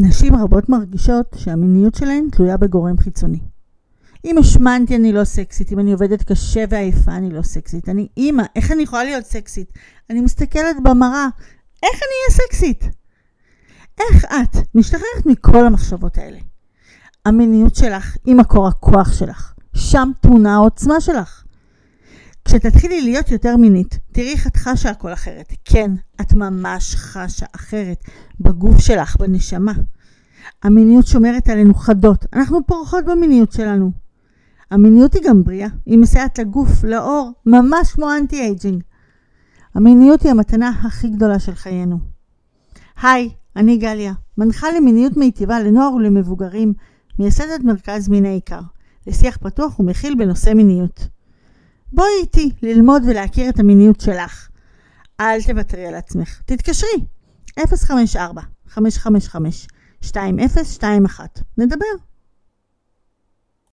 נשים רבות מרגישות שהמיניות שלהן תלויה בגורם חיצוני. אם השמנתי אני לא סקסית, אם אני עובדת קשה ועייפה אני לא סקסית. אני אימא, איך אני יכולה להיות סקסית? אני מסתכלת במראה, איך אני אהיה סקסית? איך את משתחררת מכל המחשבות האלה? המיניות שלך היא מקור הכוח שלך. שם תמונה העוצמה שלך. כשתתחילי להיות יותר מינית, תראי איך את חשה הכל אחרת. כן, את ממש חשה אחרת בגוף שלך, בנשמה. המיניות שומרת עלינו חיות. אנחנו פורחות במיניות שלנו. המיניות היא גם בריאה. היא מסייעת לגוף, לעור, ממש כמו anti-aging. המיניות היא המתנה הכי גדולה של חיינו. היי, אני גליה, מנחה למיניות מיטיבה לנוער ולמבוגרים, מייסדת מרכז מיניעיקר, לשיח פתוח ומכיל בנושא מיניות. בואי איתי ללמוד ולהכיר את המיניות שלך. אל תוותרי על עצמך, תתקשרי 054 555 2021 נדבר.